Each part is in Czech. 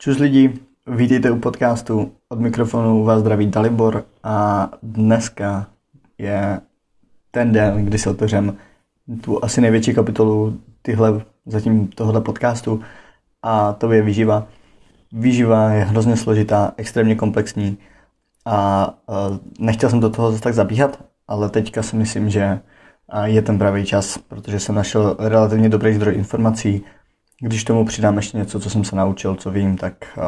Čus lidi, vítejte u podcastu. Od mikrofonu vás zdraví Dalibor a dneska je ten den, kdy se otevřem tu asi největší kapitolu tyhle, zatím tohoto podcastu a to je výživa. Výživa je hrozně složitá, extrémně komplexní a nechtěl jsem do toho zase tak zabíhat, ale teďka si myslím, že je ten pravý čas, protože jsem našel relativně dobrý zdroj informací. Když tomu přidám ještě něco, co jsem se naučil, co vím, tak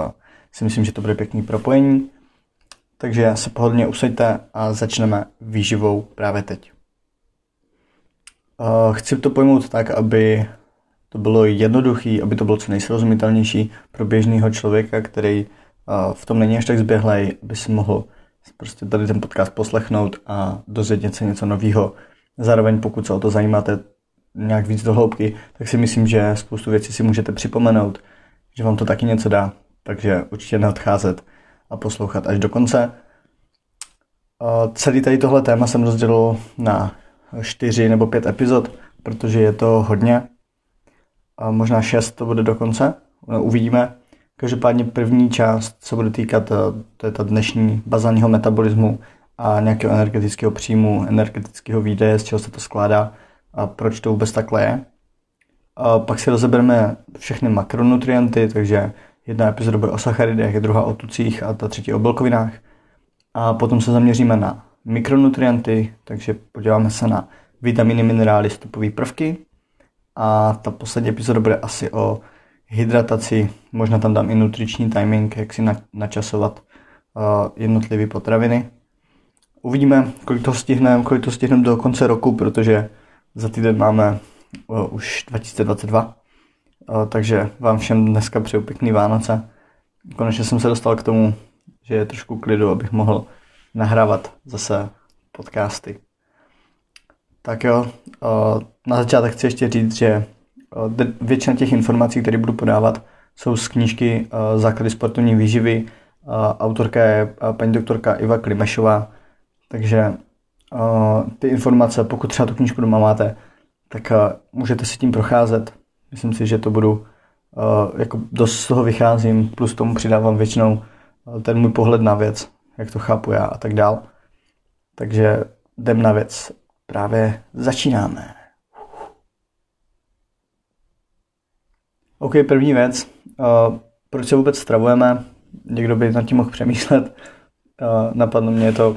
si myslím, že to bude pěkný propojení. Takže se pohodlně usaďte a začneme výživou právě teď. Chci to pojmout tak, aby to bylo jednoduchý, aby to bylo co nejsrozumitelnější pro běžného člověka, který v tom není až tak zběhlej, aby si mohl prostě tady ten podcast poslechnout a dozvědět se něco nového. Zároveň pokud se o to zajímáte nějak víc do hloubky, tak si myslím, že spoustu věcí si můžete připomenout, že vám to taky něco dá. Takže určitě neodcházet a poslouchat až do konce. Celý tady tohle téma jsem rozdělil na čtyři nebo pět epizod, protože je to hodně. A možná šest to bude do konce. Uvidíme. Každopádně první část se bude týkat, eh, to je ta dnešní bazálního metabolismu a nějakého energetického příjmu, energetického výdeje, z čeho se to skládá a proč to vůbec takhle je. A pak si rozebereme všechny makronutrienty, takže jedna epizoda bude o sacharidech, druhá o tucích a ta třetí o bílkovinách. A potom se zaměříme na mikronutrienty, takže podíváme se na vitaminy, minerály, stopové prvky. A ta poslední epizoda bude asi o hydrataci, možná tam dám i nutriční timing, jak si načasovat jednotlivé potraviny. Uvidíme, kolik to stihneme, kolik to stihneme do konce roku, protože za týden máme uh, už 2022. Uh, takže vám všem dneska přeju pěkný Vánoce. Konečně jsem se dostal k tomu, že je trošku klidu, abych mohl nahrávat zase podcasty. Tak jo, na začátek chci ještě říct, že Většina těch informací, které budu podávat, jsou z knížky Základy sportovní výživy. Autorka je paní doktorka Iva Klimešová, takže ty informace, pokud třeba tu knížku doma máte, tak můžete si tím procházet. Myslím si, že to budu, jako dost z toho vycházím, plus tomu přidávám většinou ten můj pohled na věc, jak to chápu já a tak dál. Takže jdem na věc. Právě začínáme. OK, první věc. Uh, proč se vůbec stravujeme? Někdo by nad tím mohl přemýšlet. Uh, napadlo mě to,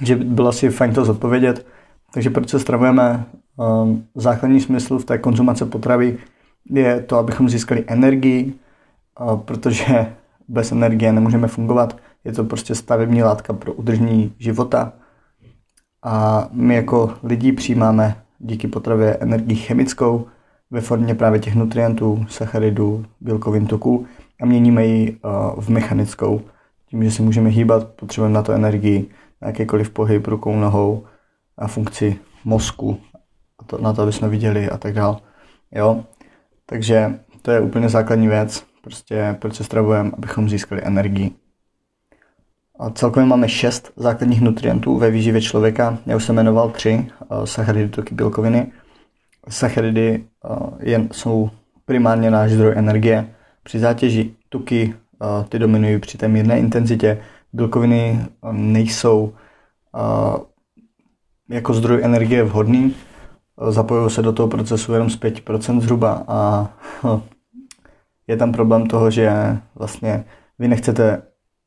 že by bylo asi fajn to zodpovědět. Takže proč se stravujeme? Uh, základní smysl v té konzumace potravy je to, abychom získali energii, protože bez energie nemůžeme fungovat. Je to prostě stavební látka pro udržení života. A my jako lidi přijímáme díky potravě energii chemickou, ve formě právě těch nutrientů, sacharidů, bílkovin tuků a měníme ji uh, v mechanickou. Tím, že si můžeme hýbat, potřebujeme na to energii, na jakýkoliv pohyb rukou, nohou a funkci mozku, a to, na to, aby jsme viděli a tak dále. Jo? Takže to je úplně základní věc, prostě proč se stravujeme, abychom získali energii. A celkově máme šest základních nutrientů ve výživě člověka. Já už jsem jmenoval tři, uh, sacharidy, tuky, bílkoviny – Sacharidy jen jsou primárně náš zdroj energie. Při zátěži tuky ty dominují při té mírné intenzitě. Bílkoviny nejsou jako zdroj energie vhodný. Zapojují se do toho procesu jenom z 5% zhruba a je tam problém toho, že vlastně vy nechcete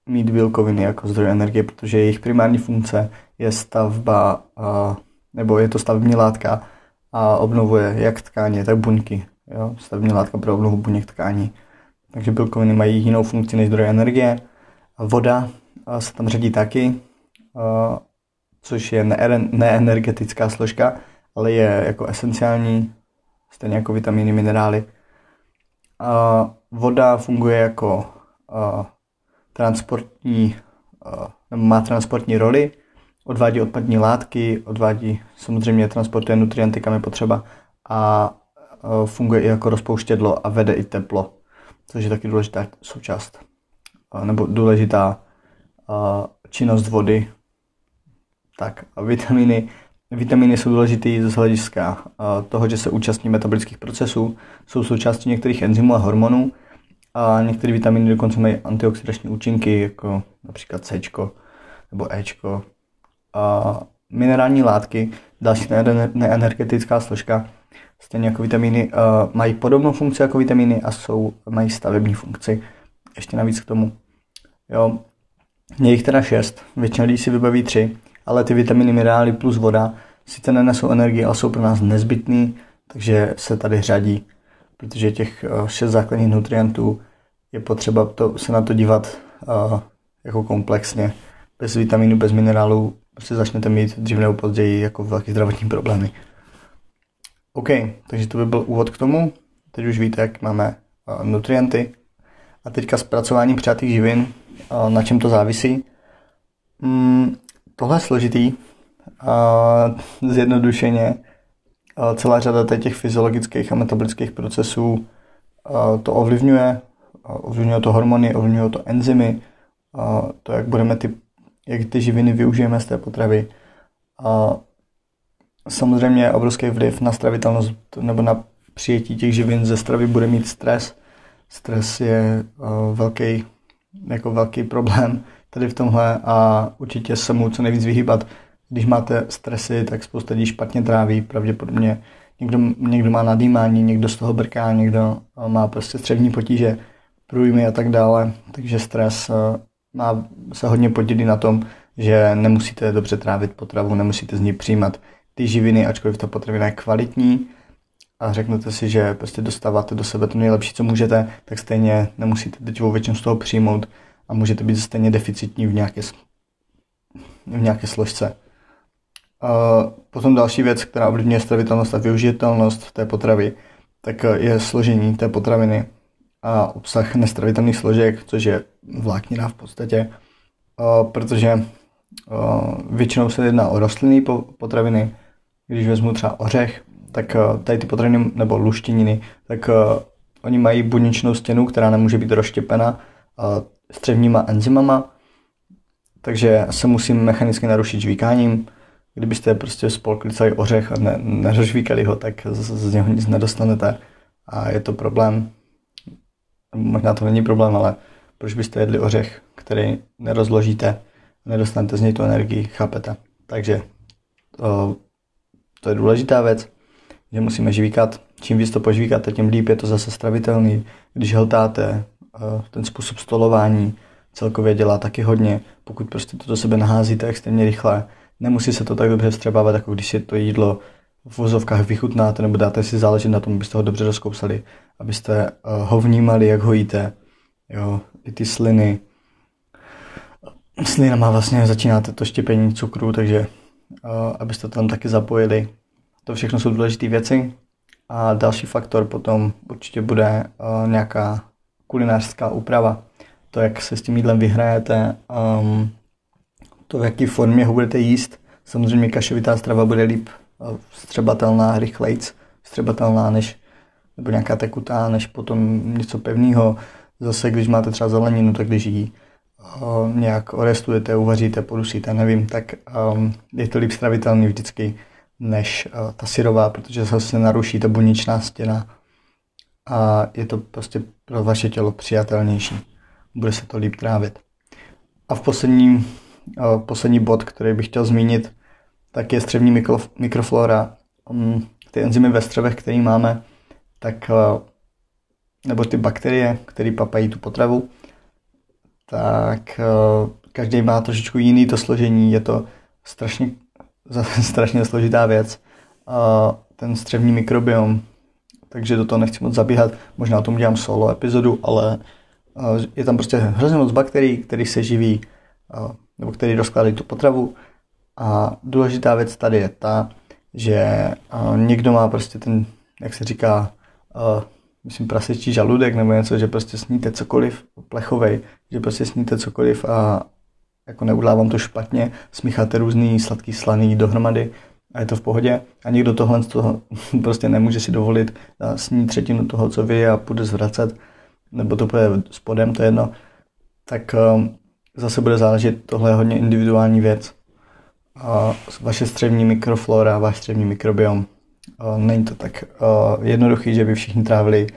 mít bílkoviny jako zdroj energie, protože jejich primární funkce je stavba, nebo je to stavební látka a obnovuje jak tkáně, tak buňky. Jo? Stavební látka pro obnovu buněk tkání. Takže bílkoviny mají jinou funkci než zdroje energie. Voda se tam řadí taky, což je neenergetická složka, ale je jako esenciální, stejně jako vitamíny, minerály. Voda funguje jako transportní, má transportní roli, odvádí odpadní látky, odvádí samozřejmě transportuje nutrienty, kam je potřeba a funguje i jako rozpouštědlo a vede i teplo, což je taky důležitá součást nebo důležitá činnost vody. Tak vitamíny, vitamíny jsou důležitý z hlediska toho, že se účastní metabolických procesů, jsou součástí některých enzymů a hormonů a některé vitamíny dokonce mají antioxidační účinky, jako například C nebo E. A minerální látky, další neenergetická složka, stejně jako vitamíny, mají podobnou funkci jako vitamíny a jsou, mají stavební funkci. Ještě navíc k tomu. Jo, je jich teda šest, většina lidí si vybaví tři, ale ty vitamíny, minerály plus voda sice nenesou energii, ale jsou pro nás nezbytný, takže se tady řadí, protože těch eh, šest základních nutrientů je potřeba to, se na to dívat uh, jako komplexně. Bez vitamínů, bez minerálů prostě začnete mít dřív nebo později jako velký zdravotní problémy. OK, takže to by byl úvod k tomu. Teď už víte, jak máme uh, nutrienty. A teďka zpracování přátých živin, uh, na čem to závisí. Mm, tohle je složitý. Uh, zjednodušeně celá řada těch fyziologických a metabolických procesů to ovlivňuje ovlivňuje to hormony, ovlivňuje to enzymy, to, jak budeme ty, jak ty živiny využijeme z té potravy. Samozřejmě obrovský vliv na stravitelnost nebo na přijetí těch živin ze stravy bude mít stres. Stres je velký, jako velký problém tady v tomhle a určitě se mu co nejvíc vyhýbat. Když máte stresy, tak spousta lidí špatně tráví, pravděpodobně někdo, někdo má nadýmání, někdo z toho brká, někdo má prostě střevní potíže průjmy a tak dále. Takže stres eh, má se hodně podílí na tom, že nemusíte dobře trávit potravu, nemusíte z ní přijímat ty živiny, ačkoliv ta potravina je kvalitní a řeknete si, že prostě dostáváte do sebe to nejlepší, co můžete, tak stejně nemusíte teď většinu z toho přijmout a můžete být stejně deficitní v nějaké, v nějaké složce. Uh, potom další věc, která ovlivňuje stravitelnost a využitelnost té potravy, tak je složení té potraviny a obsah nestravitelných složek, což je vláknina v podstatě, protože většinou se jedná o rostlinné potraviny. Když vezmu třeba ořech, tak tady ty potraviny nebo luštěniny, tak oni mají buněčnou stěnu, která nemůže být rozštěpena střevníma enzymama, takže se musím mechanicky narušit žvíkáním. Kdybyste prostě spolkli celý ořech a ne, nerožvíkali ho, tak z, z něho nic nedostanete a je to problém možná to není problém, ale proč byste jedli ořech, který nerozložíte, nedostanete z něj tu energii, chápete? Takže to, to je důležitá věc, že musíme žvíkat. Čím víc to požvíkáte, tím líp je to zase stravitelný. Když hltáte, ten způsob stolování celkově dělá taky hodně. Pokud prostě to do sebe naházíte extrémně rychle, nemusí se to tak dobře vstřebávat, jako když si to jídlo v vozovkách vychutnáte nebo dáte si záležet na tom, abyste ho dobře rozkousali, abyste uh, ho vnímali, jak ho jíte. Jo, i ty sliny. má vlastně začínáte to štěpení cukru, takže abyste to tam taky zapojili. To všechno jsou důležité věci. A další faktor potom určitě bude nějaká kulinářská úprava. To, jak se s tím jídlem vyhrajete, um, to, v jaké formě ho budete jíst. Samozřejmě kašovitá strava bude líp vstřebatelná rychlejc, vstřebatelná než, nebo nějaká tekutá, než potom něco pevného. Zase, když máte třeba zeleninu, tak když uh, nějak orestujete, uvaříte, podusíte, nevím, tak um, je to líp stravitelný vždycky než ta syrová, protože se naruší ta buničná stěna a je to prostě pro vaše tělo přijatelnější. Bude se to líp trávit. A v poslední, poslední bod, který bych chtěl zmínit, tak je střevní mikro, mikroflora. Um, ty enzymy ve střevech, které máme, tak nebo ty bakterie, které papají tu potravu, tak uh, každý má trošičku jiný to složení, je to strašně, strašně složitá věc. Uh, ten střevní mikrobiom, takže do toho nechci moc zabíhat, možná o tom dělám solo epizodu, ale uh, je tam prostě hrozně moc bakterií, které se živí, nebo které rozkládají tu potravu a důležitá věc tady je ta, že někdo má prostě ten, jak se říká, myslím prasečí žaludek nebo něco, že prostě sníte cokoliv plechovej, že prostě sníte cokoliv a jako neudělá vám to špatně, smícháte různý sladký slaný dohromady a je to v pohodě. A někdo tohle z toho prostě nemůže si dovolit snít třetinu toho, co vy a půjde zvracet, nebo to bude spodem, to je jedno. Tak um, zase bude záležet, tohle je hodně individuální věc vaše střevní mikroflora, váš střevní mikrobiom. Není to tak jednoduchý, že by všichni trávili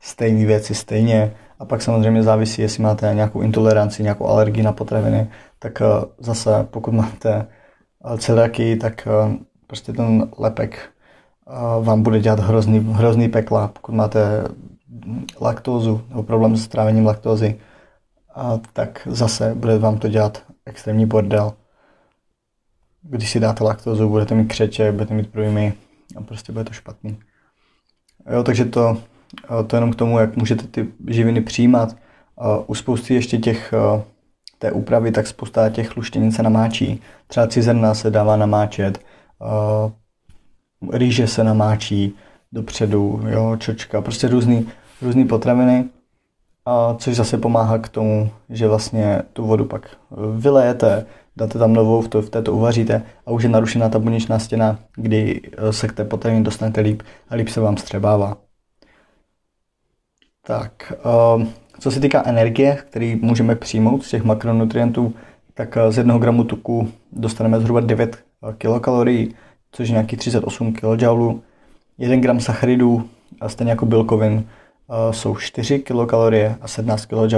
stejné věci stejně A pak samozřejmě závisí, jestli máte nějakou intoleranci, nějakou alergii na potraviny, tak eh, zase pokud máte eh, celiaky, tak eh, prostě ten lepek vám bude dělat hrozný, hrozný pekla. Pokud máte laktózu nebo problém s trávením laktózy, tak zase bude vám to dělat extrémní bordel. Když si dáte laktózu, budete mít křeče, budete mít průjmy a prostě bude to špatný. Jo, takže to, to jenom k tomu, jak můžete ty živiny přijímat. U spousty ještě těch té úpravy, tak spousta těch luštěnin se namáčí. Třeba cizerna se dává namáčet, rýže se namáčí dopředu, jo, čočka, prostě různý, různý potraviny, a což zase pomáhá k tomu, že vlastně tu vodu pak vylejete, dáte tam novou, v, to, v této uvaříte a už je narušená ta buněčná stěna, kdy eh, se k té potravině dostanete líp a líp se vám střebává. Tak, ehm, co se týká energie, který můžeme přijmout z těch makronutrientů, tak eh, z jednoho gramu tuku dostaneme zhruba 9 eh, kilokalorií, což je nějaký 38 kJ. 1 gram sacharidů, stejně jako bílkovin, jsou 4 kilokalorie a 17 kJ.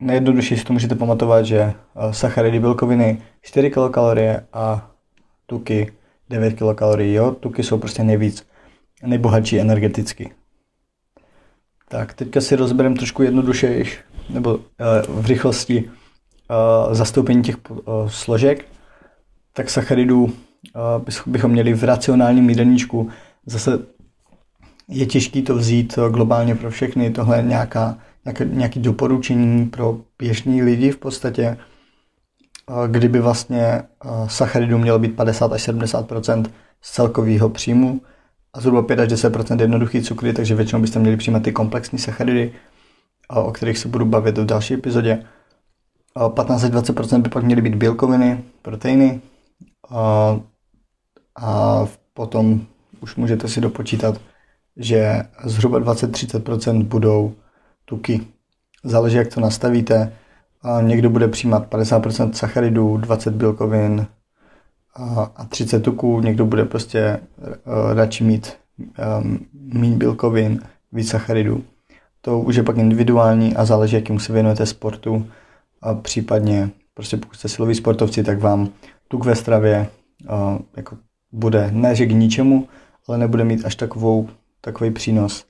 Nejjednodušší si to můžete pamatovat, že sacharidy bílkoviny 4 kilokalorie a tuky 9 kilokalorií. Jo? Tuky jsou prostě nejvíc, nejbohatší energeticky. Tak, teďka si rozbereme trošku jednoduše, nebo v rychlosti zastoupení těch složek. Tak sacharidů bychom měli v racionálním jídelníčku. Zase je těžké to vzít globálně pro všechny. Tohle je nějaká, nějaké, nějaké doporučení pro běžní lidi v podstatě, kdyby vlastně sacharidů mělo být 50 až 70% z celkového příjmu a zhruba 5 až 10% jednoduchý cukry, takže většinou byste měli přijímat ty komplexní sacharidy, o kterých se budu bavit v další epizodě. 15 až 20% by pak měly být bílkoviny, proteiny a potom už můžete si dopočítat že zhruba 20-30% budou tuky. Záleží, jak to nastavíte. A někdo bude přijímat 50% sacharidů, 20 bílkovin a 30 tuků. Někdo bude prostě uh, radši mít um, méně bílkovin, víc sacharidů. To už je pak individuální a záleží, jakým se věnujete sportu. A případně, prostě pokud jste siloví sportovci, tak vám tuk ve stravě uh, jako bude ne, že k ničemu, ale nebude mít až takovou takový přínos.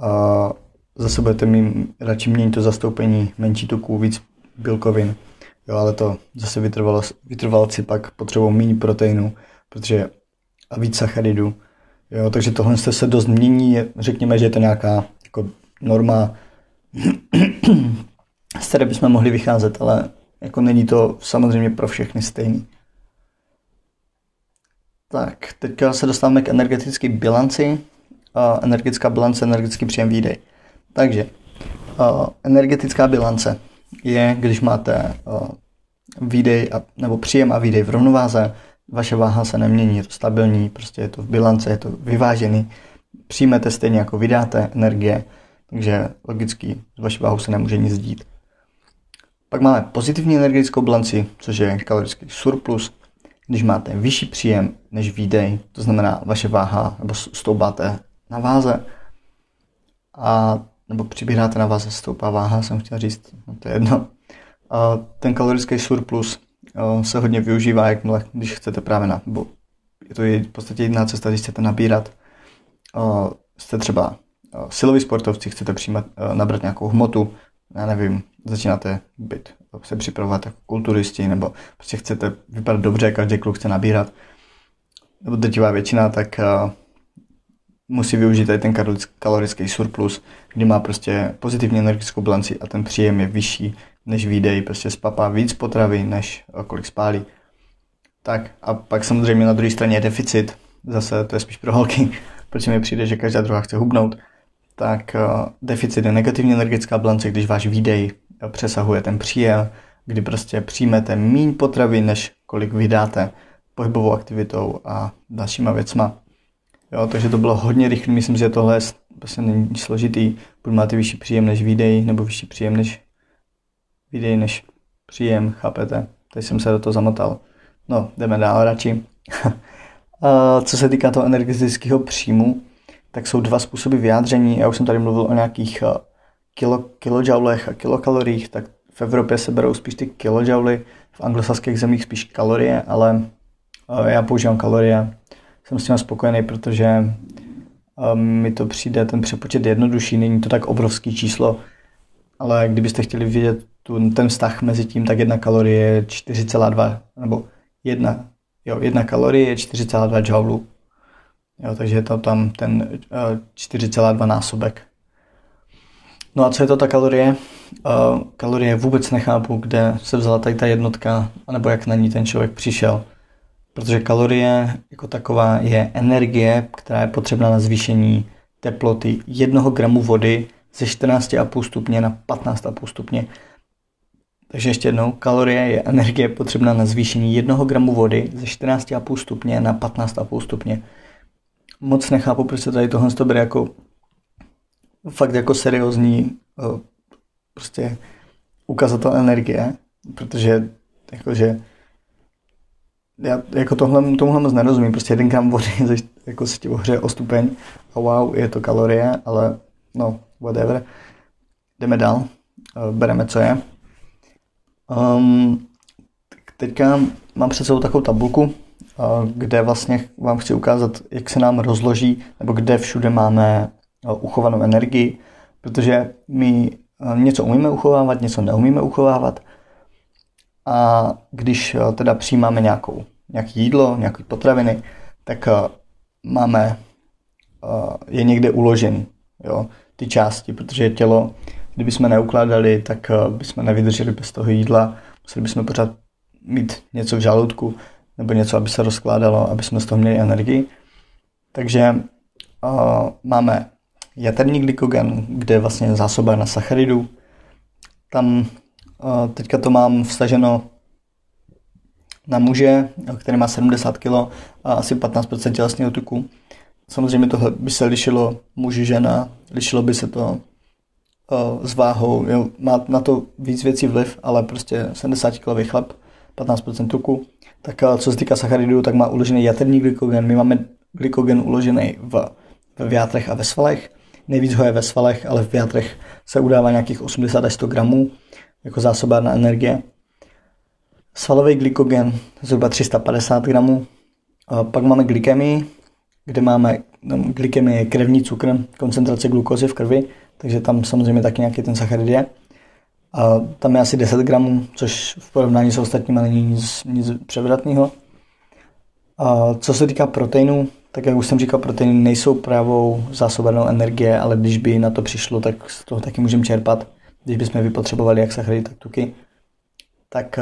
A zase budete mít radši měnit to zastoupení, menší tuků, víc bílkovin. Jo, ale to zase vytrvalo, vytrvalci pak potřebují méně proteinu, protože a víc sacharidů. Jo, takže tohle se dost mění, řekněme, že je to nějaká jako norma, z které bychom mohli vycházet, ale jako není to samozřejmě pro všechny stejný. Tak, teďka se dostáváme k energetické bilanci energetická bilance, energetický příjem výdej. Takže energetická bilance je, když máte výdej a, nebo příjem a výdej v rovnováze, vaše váha se nemění, je to stabilní, prostě je to v bilance, je to vyvážený, přijmete stejně jako vydáte energie, takže logicky z vaší váhu se nemůže nic dít. Pak máme pozitivní energetickou bilanci, což je kalorický surplus, když máte vyšší příjem než výdej, to znamená vaše váha, nebo stoupáte na váze a nebo přibíráte na váze, stoupá váha, jsem chtěl říct, no to je jedno. A ten kalorický surplus se hodně využívá, jakmile, když chcete právě na, nebo je to v podstatě jediná cesta, když chcete nabírat. Jste třeba siloví sportovci, chcete přijímat, nabrat nějakou hmotu, já nevím, začínáte být, se připravovat jako kulturisti, nebo prostě chcete vypadat dobře, každý kluk chce nabírat, nebo drtivá většina, tak musí využít tady ten kalorický surplus, kdy má prostě pozitivní energetickou bilanci a ten příjem je vyšší než výdej, prostě spapá víc potravy, než eh, kolik spálí. Tak a pak samozřejmě na druhé straně je deficit, zase to je spíš pro holky, protože mi přijde, že každá druhá chce hubnout, tak uh, deficit je negativní energetická bilance, když váš výdej eh, přesahuje ten příjem, kdy prostě přijmete méně potravy, než kolik vydáte pohybovou aktivitou a dalšíma věcma. Jo, takže to bylo hodně rychlé, myslím, že tohle prostě není složitý. Buď máte vyšší příjem než výdej, nebo vyšší příjem než výdej než příjem, chápete? Teď jsem se do toho zamotal. No, jdeme dál radši. Co se týká toho energetického příjmu, tak jsou dva způsoby vyjádření. Já už jsem tady mluvil o nějakých eh, kilo, kilojoulech a kilokaloriích, tak v Evropě se berou spíš ty kilojouly, v anglosaských zemích spíš kalorie, ale eh, já používám kalorie. Jsem s tím spokojený, protože eh, mi to přijde ten přepočet jednodušší, není to tak obrovský číslo, ale kdybyste chtěli vidět tu, ten vztah mezi tím, tak jedna kalorie je 4,2 nebo jedna, jo, jedna kalorie je 4,2 joulů. Jo, takže je to tam ten 4,2 eh, násobek. No a co je to ta kalorie? Uh, kalorie vůbec nechápu, kde se vzala tady ta jednotka, anebo jak na ní ten člověk přišel. Protože kalorie jako taková je energie, která je potřebná na zvýšení teploty jednoho gramu vody ze 14,5 stupně na 15,5 stupně. Takže ještě jednou, kalorie je energie potřebná na zvýšení jednoho gramu vody ze 14,5 stupně na 15,5 stupně. Moc nechápu, proč se tady tohle to bere jako fakt jako seriózní prostě ukazatel energie, protože jakože já jako tohle, tomuhle moc nerozumím, prostě jeden gram vody jako se ti ohřeje o stupeň a wow, je to kalorie, ale no, whatever. Jdeme dál, bereme, co je. Um, teďka mám před sebou takovou tabulku, kde vlastně vám chci ukázat, jak se nám rozloží, nebo kde všude máme uchovanou energii, protože my něco umíme uchovávat, něco neumíme uchovávat. A když teda přijímáme nějakou, nějaké jídlo, nějaké potraviny, tak máme, je někde uložen, jo, ty části, protože tělo, kdyby jsme neukládali, tak bychom nevydrželi bez toho jídla, museli bychom pořád mít něco v žaludku, nebo něco, aby se rozkládalo, aby jsme z toho měli energii. Takže uh, máme jaterní glykogen, kde je vlastně zásoba na sacharidů. Tam teďka to mám vstaženo na muže, který má 70 kg a asi 15% tělesného tuku. Samozřejmě tohle by se lišilo muži, žena, lišilo by se to s váhou, jo, má na to víc věcí vliv, ale prostě 70 kg chlap, 15% tuku. Tak co se týká sacharidů, tak má uložený jaterní glykogen. My máme glykogen uložený v, v játrech a ve svalech. Nejvíc ho je ve svalech, ale v játrech se udává nějakých 80 až 100 gramů jako zásobárna energie. Svalový glykogen zhruba 350 gramů. Pak máme glykemii, kde máme no, glykemie je krevní cukr, koncentrace glukozy v krvi, takže tam samozřejmě taky nějaký ten sacharid je. A tam je asi 10 gramů, což v porovnání s ostatními není nic, nic převratného. A co se týká proteinů, tak jak už jsem říkal, proteiny nejsou právou zásobenou energie, ale když by na to přišlo, tak z toho taky můžeme čerpat. Když bychom vypotřebovali jak sacharidy, tak tuky. Tak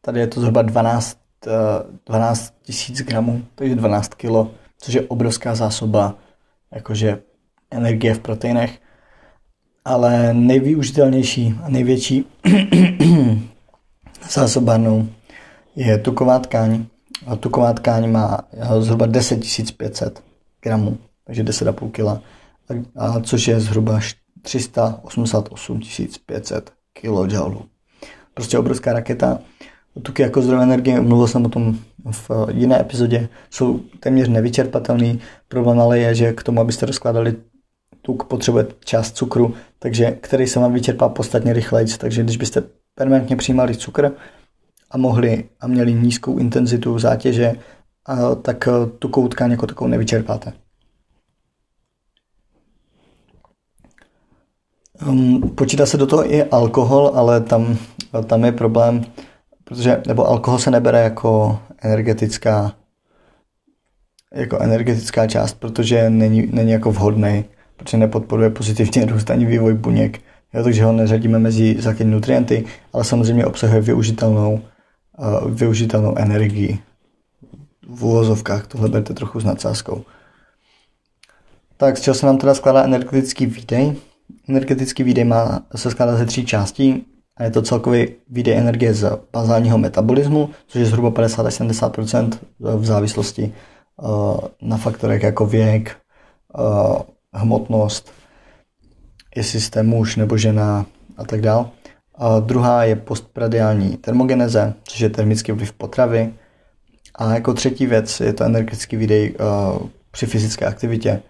tady je to zhruba 12, 12 tisíc gramů, takže 12 kilo, což je obrovská zásoba jakože energie v proteinech. Ale nejvyužitelnější a největší zásobárnou je tuková tkáň, a tuková tkáň má eh, zhruba 10 500 gramů, takže 10,5 kg, což je zhruba 388 500 kJ. Prostě obrovská raketa. Tuky jako zdroj energie, mluvil jsem o tom v jiné epizodě, jsou téměř nevyčerpatelný. Problém ale je, že k tomu, abyste rozkládali tuk, potřebuje část cukru, takže který se vám vyčerpá podstatně rychleji. Takže když byste permanentně přijímali cukr, a mohli a měli nízkou intenzitu zátěže, tak tu koutkáň jako takovou nevyčerpáte. Um, počítá se do toho i alkohol, ale tam, tam je problém, protože, nebo alkohol se nebere jako energetická jako energetická část, protože není, není jako vhodný, protože nepodporuje pozitivně růst ani vývoj buněk, jo, takže ho neřadíme mezi základní nutrienty, ale samozřejmě obsahuje využitelnou využitelnou energii. V úvozovkách tohle berte trochu s nadsázkou. Tak z čeho se nám teda skládá energetický výdej? Energetický výdej má, se skládá ze tří částí a je to celkový výdej energie z bazálního metabolismu, což je zhruba 50 až 70% v závislosti na faktorech jako věk, hmotnost, jestli jste muž nebo žena a tak dále. A druhá je postpradiální termogeneze, což je termický vliv potravy. A jako třetí věc je to energetický výdej uh, při fyzické aktivitě,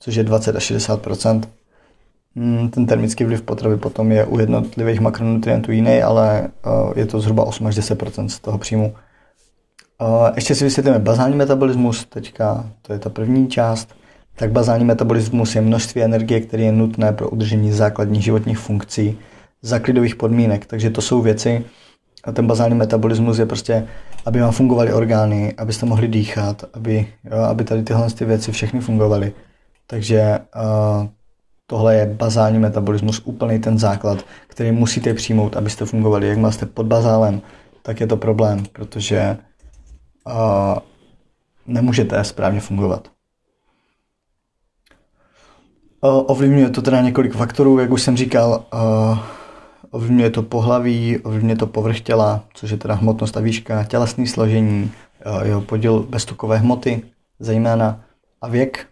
což je 20 až 60 hmm, Ten termický vliv potravy potom je u jednotlivých makronutrientů jiný, ale je to zhruba 8 až 10 z toho příjmu. Ještě si vysvětlíme bazální metabolismus, teďka to je ta první část. Tak bazální metabolismus je množství energie, které je nutné pro udržení základních životních funkcí za klidových podmínek. Takže to jsou věci, a ten bazální metabolismus je prostě, aby vám fungovaly orgány, abyste mohli dýchat, aby, jo, aby tady tyhle ty věci všechny fungovaly. Takže uh, tohle je bazální metabolismus, úplný ten základ, který musíte přijmout, abyste fungovali. Jak máte pod bazálem, tak je to problém, protože uh, nemůžete správně fungovat. Uh, ovlivňuje to teda několik faktorů, jak už jsem říkal, uh, ovlivňuje to pohlaví, ovlivňuje to povrch těla, což je teda hmotnost a výška, tělesné složení, jeho podíl beztokové hmoty, zejména a věk.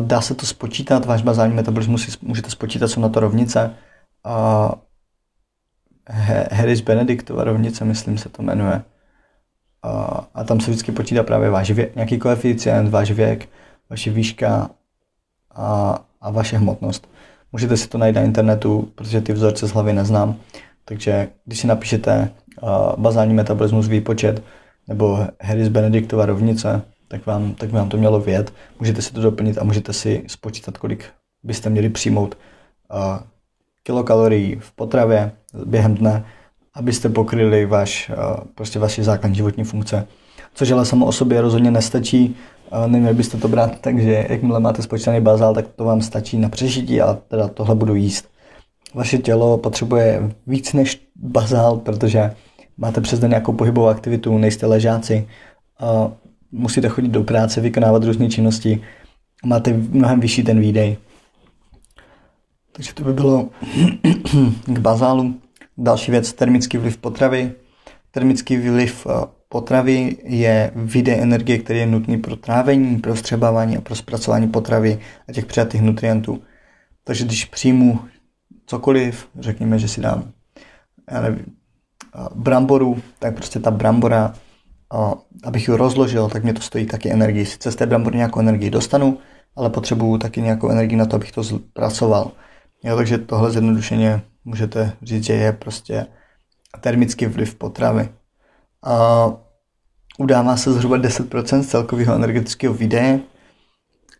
Dá se to spočítat, váš bazální metabolismus můžete spočítat, jsou na to rovnice. Harris Benediktova rovnice, myslím se to jmenuje a, tam se vždycky počítá právě váš věk, nějaký koeficient, váš věk, vaše výška a, a vaše hmotnost. Můžete si to najít na internetu, protože ty vzorce z hlavy neznám. Takže když si napíšete uh, bazální metabolismus výpočet nebo Harris Benediktova rovnice, tak vám, tak vám to mělo vědět. Můžete si to doplnit a můžete si spočítat, kolik byste měli přijmout kilokalorií v potravě během dne abyste pokryli vaš, prostě vaše základní životní funkce. Což ale samo o sobě rozhodně nestačí, neměli byste to brát, takže jakmile máte spočítaný bazál, tak to vám stačí na přežití a teda tohle budu jíst. Vaše tělo potřebuje víc než bazál, protože máte přes den nějakou pohybovou aktivitu, nejste ležáci, musíte chodit do práce, vykonávat různé činnosti, máte mnohem vyšší ten výdej. Takže to by bylo k bazálu. Další věc, termický vliv potravy. Termický vliv eh, potravy je výdej energie, který je nutný pro trávení, pro střebávání a pro zpracování potravy a těch přijatých nutrientů. Takže když přijmu cokoliv, řekněme, že si dám já nevím, eh, bramboru, tak prostě ta brambora, eh, abych ji rozložil, tak mě to stojí taky energii. Sice z té brambory nějakou energii dostanu, ale potřebuju taky nějakou energii na to, abych to zpracoval. Jo, takže tohle zjednodušeně můžete říct, že je prostě termický vliv potravy. A udává se zhruba 10% z celkového energetického výdeje.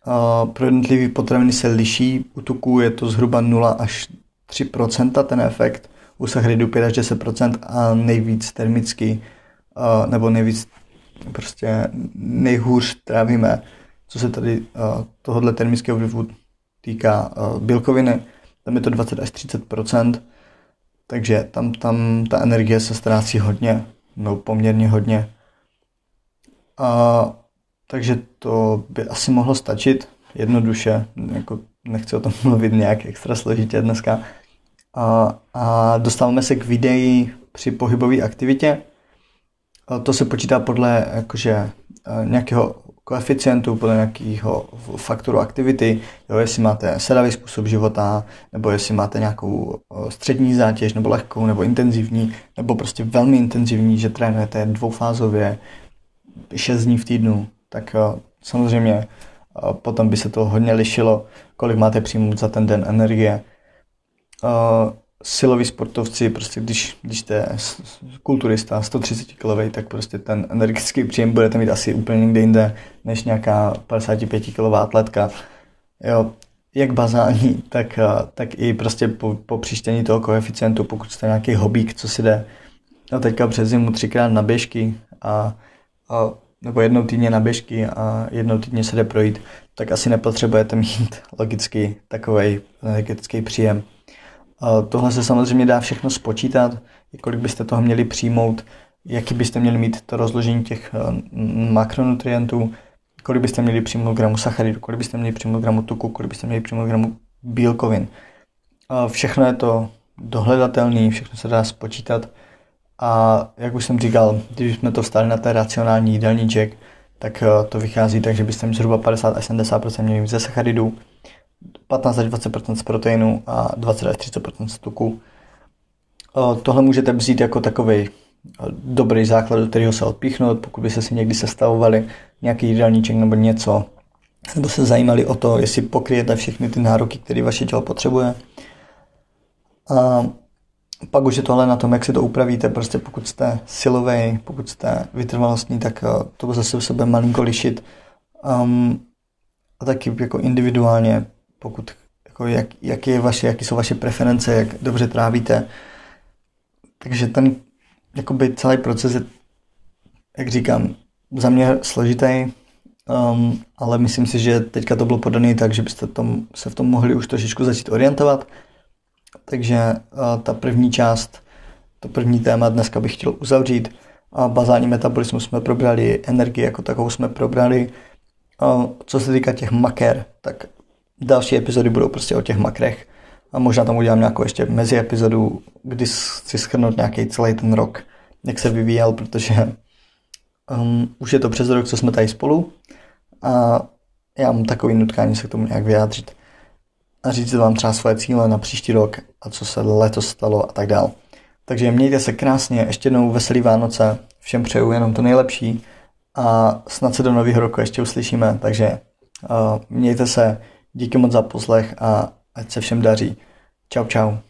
A pro jednotlivé potraviny se liší, u tuků je to zhruba 0 až 3% ten efekt, u sacharidů 5 až 10% a nejvíc termicky, nebo nejvíc prostě nejhůř trávíme, co se tady tohohle termického vlivu týká bílkoviny, tam je to 20 až 30% takže tam, tam ta energie se ztrácí hodně, no poměrně hodně. A, takže to by asi mohlo stačit jednoduše, jako nechci o tom mluvit nějak extra složitě dneska. A, a dostáváme se k videí při pohybové aktivitě. A to se počítá podle jakože, nějakého koeficientu, podle nějakého faktoru aktivity, jo, jestli máte sedavý způsob života, nebo jestli máte nějakou střední zátěž, nebo lehkou, nebo intenzivní, nebo prostě velmi intenzivní, že trénujete dvoufázově, 6 dní v týdnu, tak samozřejmě potom by se to hodně lišilo, kolik máte přijmout za ten den energie siloví sportovci, prostě když, když jste kulturista 130 kg, tak prostě ten energetický příjem budete mít asi úplně někde jinde, než nějaká 55 kg atletka. Jo, jak bazální, tak, tak i prostě po, po příštění toho koeficientu, pokud jste nějaký hobík, co si jde, no teďka přes zimu třikrát na běžky a, a nebo jednou týdně na běžky a jednou týdně se jde projít, tak asi nepotřebujete mít logicky takový energetický příjem. Tohle se samozřejmě dá všechno spočítat, kolik byste toho měli přijmout, jaký byste měli mít to rozložení těch eh, makronutrientů, kolik byste měli přijmout gramu sacharidu, kolik byste měli přijmout gramu tuku, kolik byste měli přijmout gramu bílkovin. Všechno je to dohledatelné, všechno se dá spočítat a jak už jsem říkal, když jsme to vstali na ten racionální jídelníček, tak eh, to vychází tak, že byste měli zhruba 50 až 70% měli ze sacharidů, 15 až 20 z proteinu a 20 až 30 z tuku. Tohle můžete vzít jako takový dobrý základ, do kterého se odpíchnout, pokud byste si někdy sestavovali nějaký jídelníček nebo něco, nebo se zajímali o to, jestli pokryjete všechny ty nároky, které vaše tělo potřebuje. A pak už je to ale na tom, jak si to upravíte. Prostě pokud jste silový, pokud jste vytrvalostní, tak to zase u sebe malinko lišit. Um, a taky jako individuálně, pokud jako jak, jak je vaše, jaký jsou vaše preference, jak dobře trávíte. Takže ten jakoby celý proces je, jak říkám, za mě složitý, um, ale myslím si, že teďka to bylo podané tak, že byste tom, se v tom mohli už trošičku začít orientovat. Takže uh, ta první část, to první téma dneska bych chtěl uzavřít. A bazální metabolismus jsme probrali, energii jako takovou jsme probrali. Uh, co se týká těch maker, tak další epizody budou prostě o těch makrech. A možná tam udělám nějakou ještě mezi epizodu, kdy si schrnout nějaký celý ten rok, jak se vyvíjel, protože um, už je to přes rok, co jsme tady spolu a já mám takový nutkání se k tomu nějak vyjádřit a říct vám třeba svoje cíle na příští rok a co se letos stalo a tak dál. Takže mějte se krásně, ještě jednou veselý Vánoce, všem přeju jenom to nejlepší a snad se do nového roku ještě uslyšíme, takže uh, mějte se, díky moc za poslech a ať se všem daří. Čau, čau.